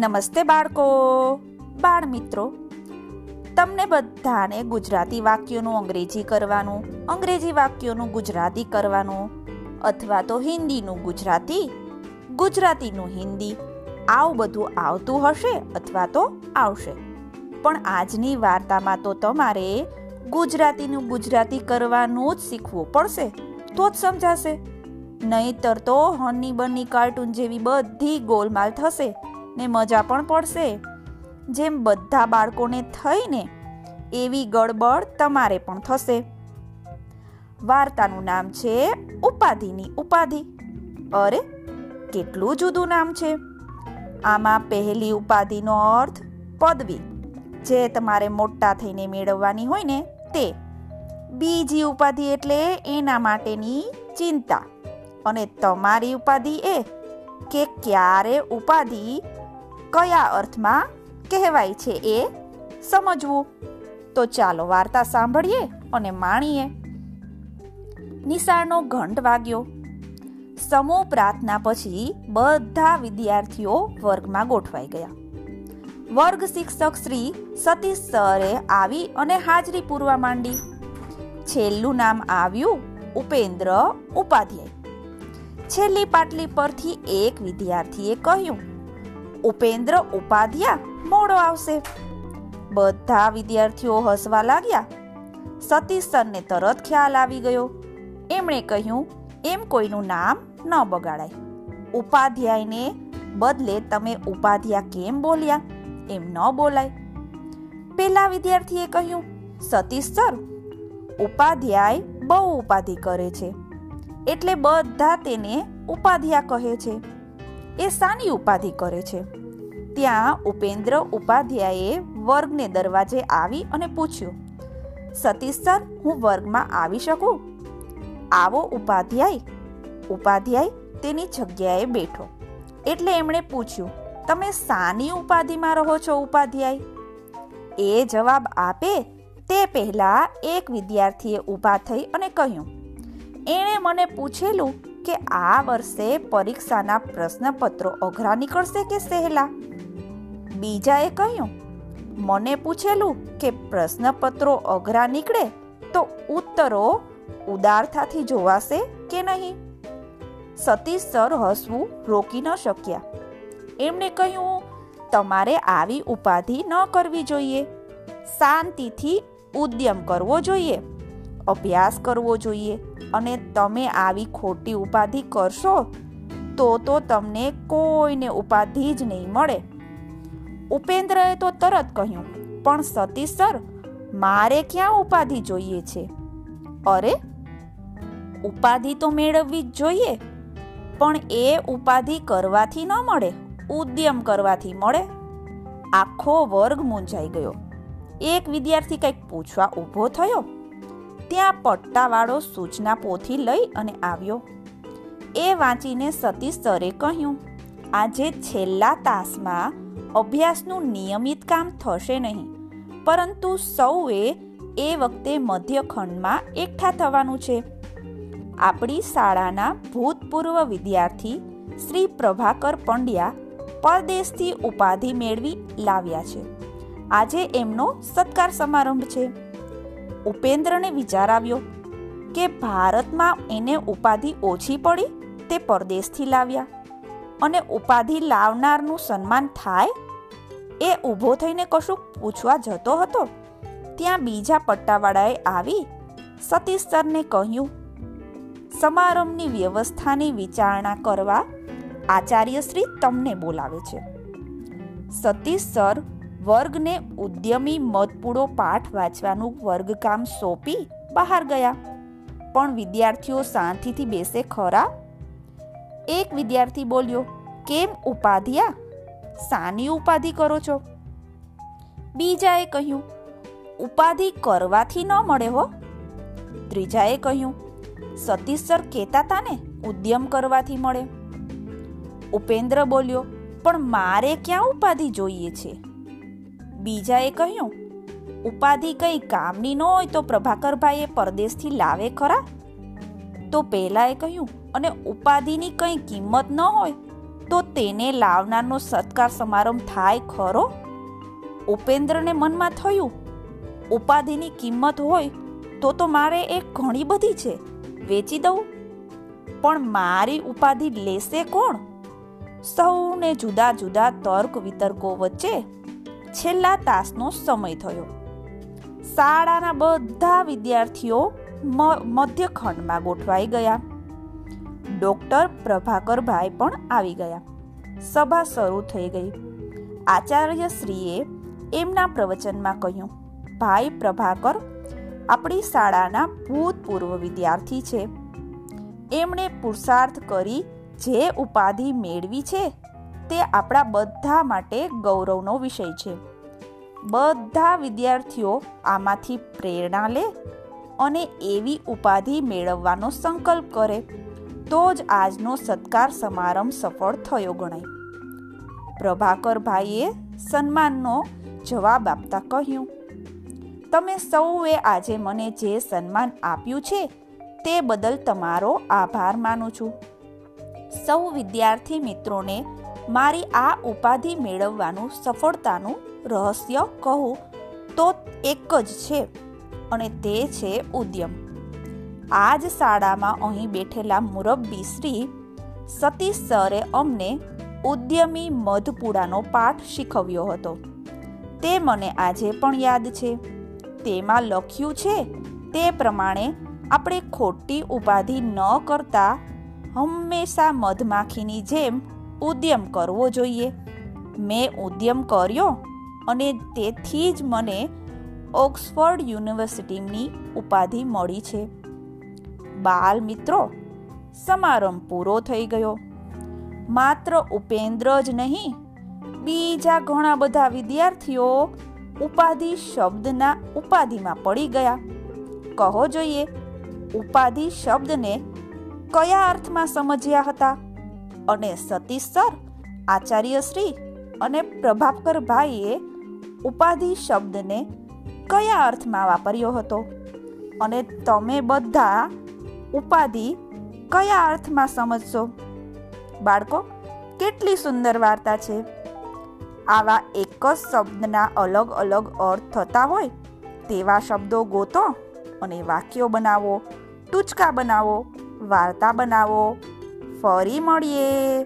નમસ્તે બાળકો. બાળ મિત્રો, તમને બધાને ગુજરાતી વાક્યોનું અંગ્રેજી કરવાનું, અંગ્રેજી વાક્યોનું ગુજરાતી કરવાનું, અથવા તો હિન્દીનું ગુજરાતી, ગુજરાતીનું હિન્દી, આવું બધું આવતું હશે અથવા તો આવશે. પણ આજની વાર્તામાં તો તમારે ગુજરાતીનું ગુજરાતી કરવાનું જ શીખવું પડશે, તો જ સમજાશે. નહીતર તો હની બની કાર્ટૂન જેવી બધી ગોલમાલ થશે. ને મજા પણ પડશે. જેમ બધા બાળકોને થઈને એવી ગડબડ તમારે પણ થશે. વાર્તાનું નામ છે ઉપાધિની ઉપાધિ. અરે, કેટલું જુદું નામ છે. આમાં પહેલી ઉપાધિનો અર્થ પદવી. જે તમારે મોટા થઈને મેળવવાની હોય ને તે. બીજી ઉપાધિ એટલે એના માટેની ચિંતા. અને તમારી ઉપાધિ એ કે ક્યારે ઉપાધિ કયા અર્થમાં કહેવાય છે એ સમજવું? તો ચાલો વાર્તા સાંભળીએ અને માણીએ. નિશાળનો ઘંટ વાગ્યો. સમૂહ પ્રાર્થના પછી બધા વિદ્યાર્થીઓ વર્ગમાં ગોઠવાઈ ગયા. વર્ગ શિક્ષક શ્રી સતીશ સરે આવી અને હાજરી પૂરવા માંડી. છેલ્લું નામ આવ્યું ઉપેન્દ્ર ઉપાધ્યાય. છેલ્લી પાટલી પરથી એક વિદ્યાર્થીએ કહ્યું ઉપેન્દ્ર ઉપાધ્યા મોડો આવશે. બધા વિદ્યાર્થીઓ હસવા લાગ્યા. સતીશ સરને તરત ખ્યાલ આવી ગયો. એમણે કહ્યું, એમ કોઈનું નામ ન બગાડાય. ઉપાધ્યાયને બદલે તમે ઉપાધ્યા કેમ બોલ્યા? એમ ન બોલાય. પેલા વિદ્યાર્થીએ કહ્યું, સતીશ સર, ઉપાધ્યાય બહુ ઉપાધિ કરે છે. એટલે બધા તેને ઉપાધ્યા કહે છે. એ સાની ઉપાધિ કરે છે. ત્યાં ઉપેન્દ્ર ઉપાધ્યાયે વર્ગને દરવાજે આવી અને પૂછ્યું, સતીશ સર, હું વર્ગમાં આવી શકું? આવો ઉપાધ્યાય. ઉપાધ્યાય તેની જગ્યાએ બેઠો. એટલે એમણે પૂછ્યું, તમે સાની ઉપાધિમાં રહો છો, ઉપાધ્યાય? એ જવાબ આપે તે પહેલા એક વિદ્યાર્થીએ ઊભા થઈ અને કહ્યું, એણે મને પૂછેલું કે આ વર્ષે પરીક્ષાના પ્રશ્નપત્રો અઘરા નીકળશે કે સહેલા? બીજાએ કહ્યું, મને પૂછેલું કે પ્રશ્નપત્રો અઘરા નીકળે તો ઉત્તરો ઉદારતાથી જોવાશે કે નહીં? સતીશ સર હસવું રોકી ન શક્યા. એમણે કહ્યું, તમારે આવી ઉપાધિ ન કરવી જોઈએ. શાંતિથી ઉદ્યમ કરવો જોઈએ. અભ્યાસ કરવો જોઈએ અને તમે આવી ખોટી ઉપાધિ કરશો, તો તો તમને કોઈને ઉપાધિ જ નહીં મળે. ઉપેન્દ્રએ તો તરત કહ્યું, પણ સતીશ સર, મારે ક્યાં ઉપાધિ જોઈએ છે? અરે, ઉપાધિ તો મેળવવી જ જોઈએ, પણ એ ઉપાધિ કરવાથી ન મળે, ઉદ્યમ કરવાથી મળે. આખો વર્ગ મૂંઝાઈ ગયો. એક વિદ્યાર્થી કંઈક પૂછવા ઊભો થયો. ત્યાં પટ્ટાવાળો સૂચના પોથી લઈ અને આવ્યો. એ વાંચીને સતીશ સરે કહ્યું, આજે છેલ્લા તાસમાં અભ્યાસનું નિયમિત કામ થશે નહીં, પરંતુ સૌએ એ વખતે મધ્યખંડમાં એકઠા થવાનું છે. આપણી શાળાના ભૂતપૂર્વ વિદ્યાર્થી શ્રી પ્રભાકર પંડ્યા પરદેશથી ઉપાધિ મેળવી લાવ્યા છે. આજે એમનો સત્કાર સમારંભ છે. ઉપેન્દ્રને વિચાર આવ્યો કે ભારતમાં એને ઉપાધિ ઓછી પડી તે પરદેશથી લાવ્યા. અને ઉપાધિ લાવનારનું સન્માન થાય? એ ઊભો થઈને કશું પૂછવા જતો હતો. ત્યાં બીજા પટ્ટાવાળાએ આવી સતીશ સરને કહ્યું, સમારંભની વ્યવસ્થાની વિચારણા કરવા આચાર્યશ્રી તમને બોલાવે છે. સતીશ સર વર્ગને ઉદ્યમી મધપૂડો પાઠ વાંચવાનું વર્ગકામ સોંપી બહાર ગયા. પણ વિદ્યાર્થીઓ શાંતિથી બેસે ખરા? એક વિદ્યાર્થી બોલ્યો, કેમ ઉપાધિયા? સાની ઉપાધિ કરો છો? બીજાએ કહ્યું, ઉપાધિ કરવાથી ન મળે હો. ત્રીજાએ કહ્યું, સતીશ સર કહેતા હતા ને, ઉદ્યમ કરવાથી મળે. ઉપેન્દ્ર બોલ્યો, પણ મારે ક્યાં ઉપાધિ જોઈએ છે? બીજાએ કહ્યું, ઉપાધિ કંઈ કામની ન હોય તો પ્રભાકરભાઈએ પરદેશથી લાવે ખરા? તો પહેલાંએ કહ્યું, અને ઉપાધિની કંઈ કિંમત ન હોય તો તેને લાવનારનો સત્કાર સમારંભ થાય ખરો? ઉપેન્દ્રને મનમાં થયું, ઉપાધિની કિંમત હોય તો તો મારે એ ઘણી બધી છે, વેચી દઉં. પણ મારી ઉપાધિ લેશે કોણ? સૌને જુદા જુદા તર્ક વિતર્કો વચ્ચે છેલ્લા તાસનો સમય થયો. શાળાના બધા વિદ્યાર્થીઓ મધ્યખંડમાં ગોઠવાઈ ગયા. ડોક્ટર પ્રભાકરભાઈ પણ આવી ગયા. સભા શરૂ થઈ ગઈ. આચાર્ય શ્રીએ એમના પ્રવચનમાં કહ્યું, ભાઈ પ્રભાકર, આપણી શાળાના ભૂતપૂર્વ વિદ્યાર્થી છે. એમણે પુરુષાર્થ કરી જે ઉપાધિ મેળવી છે તે આપણા બધા માટે ગૌરવનો વિષય છે. બધા વિદ્યાર્થીઓ આમાંથી પ્રેરણા લે અને એવી ઉપાધિ મેળવવાનો સંકલ્પ કરે તો જ આજનો સત્કાર સમારંભ સફળ થયો ગણાય. પ્રભાકરભાઈએ સન્માનનો જવાબ આપતા કહ્યું, તમે સૌએ આજે મને જે સન્માન આપ્યું છે તે બદલ તમારો આભાર માનું છું. સૌ વિદ્યાર્થી મિત્રોને મારી આ ઉપાધિ મેળવવાનું સફળતાનું રહસ્ય કહું, તો એક જ છે અને તે છે ઉદ્યમ. આ જ શાળામાં અહીં બેઠેલા મુરબ્બી શ્રી સતીશ સરે અમને ઉદ્યમી મધપુડાનો પાઠ શીખવ્યો હતો. તે મને આજે પણ યાદ છે. તેમાં લખ્યું છે, તે પ્રમાણે આપણે ખોટી ઉપાધિ ન કરતા હંમેશા મધમાખીની જેમ ઉદ્યમ કરવો જોઈએ. મેં ઉદ્યમ કર્યો અને તેથી જ મને ઓક્સફર્ડ યુનિવર્સિટીની ઉપાધિ મળી છે. બાલ મિત્રો, સમારંભ પૂરો થઈ ગયો. માત્ર ઉપેન્દ્ર જ નહીં, બીજા ઘણા બધા વિદ્યાર્થીઓ ઉપાધિ શબ્દના ઉપાધિમાં પડી ગયા. કહો જોઈએ, ઉપાધિ શબ્દને કયા અર્થમાં સમજ્યા હતા? અને સતીશ સર આચાર્યશ્રી અને પ્રભાકરભાઈએ ઉપાધિ શબ્દને કયા અર્થમાં વાપર્યો હતો? અને તમે બધા ઉપાધિ કયા અર્થમાં સમજશો? બાળકો, કેટલી સુંદર વાર્તા છે. આવા એક જ શબ્દના અલગ અલગ અર્થ થતા હોય તેવા શબ્દો ગોતો અને વાક્યો બનાવો, ટૂચકા બનાવો, વાર્તા બનાવો ફરી મળીએ.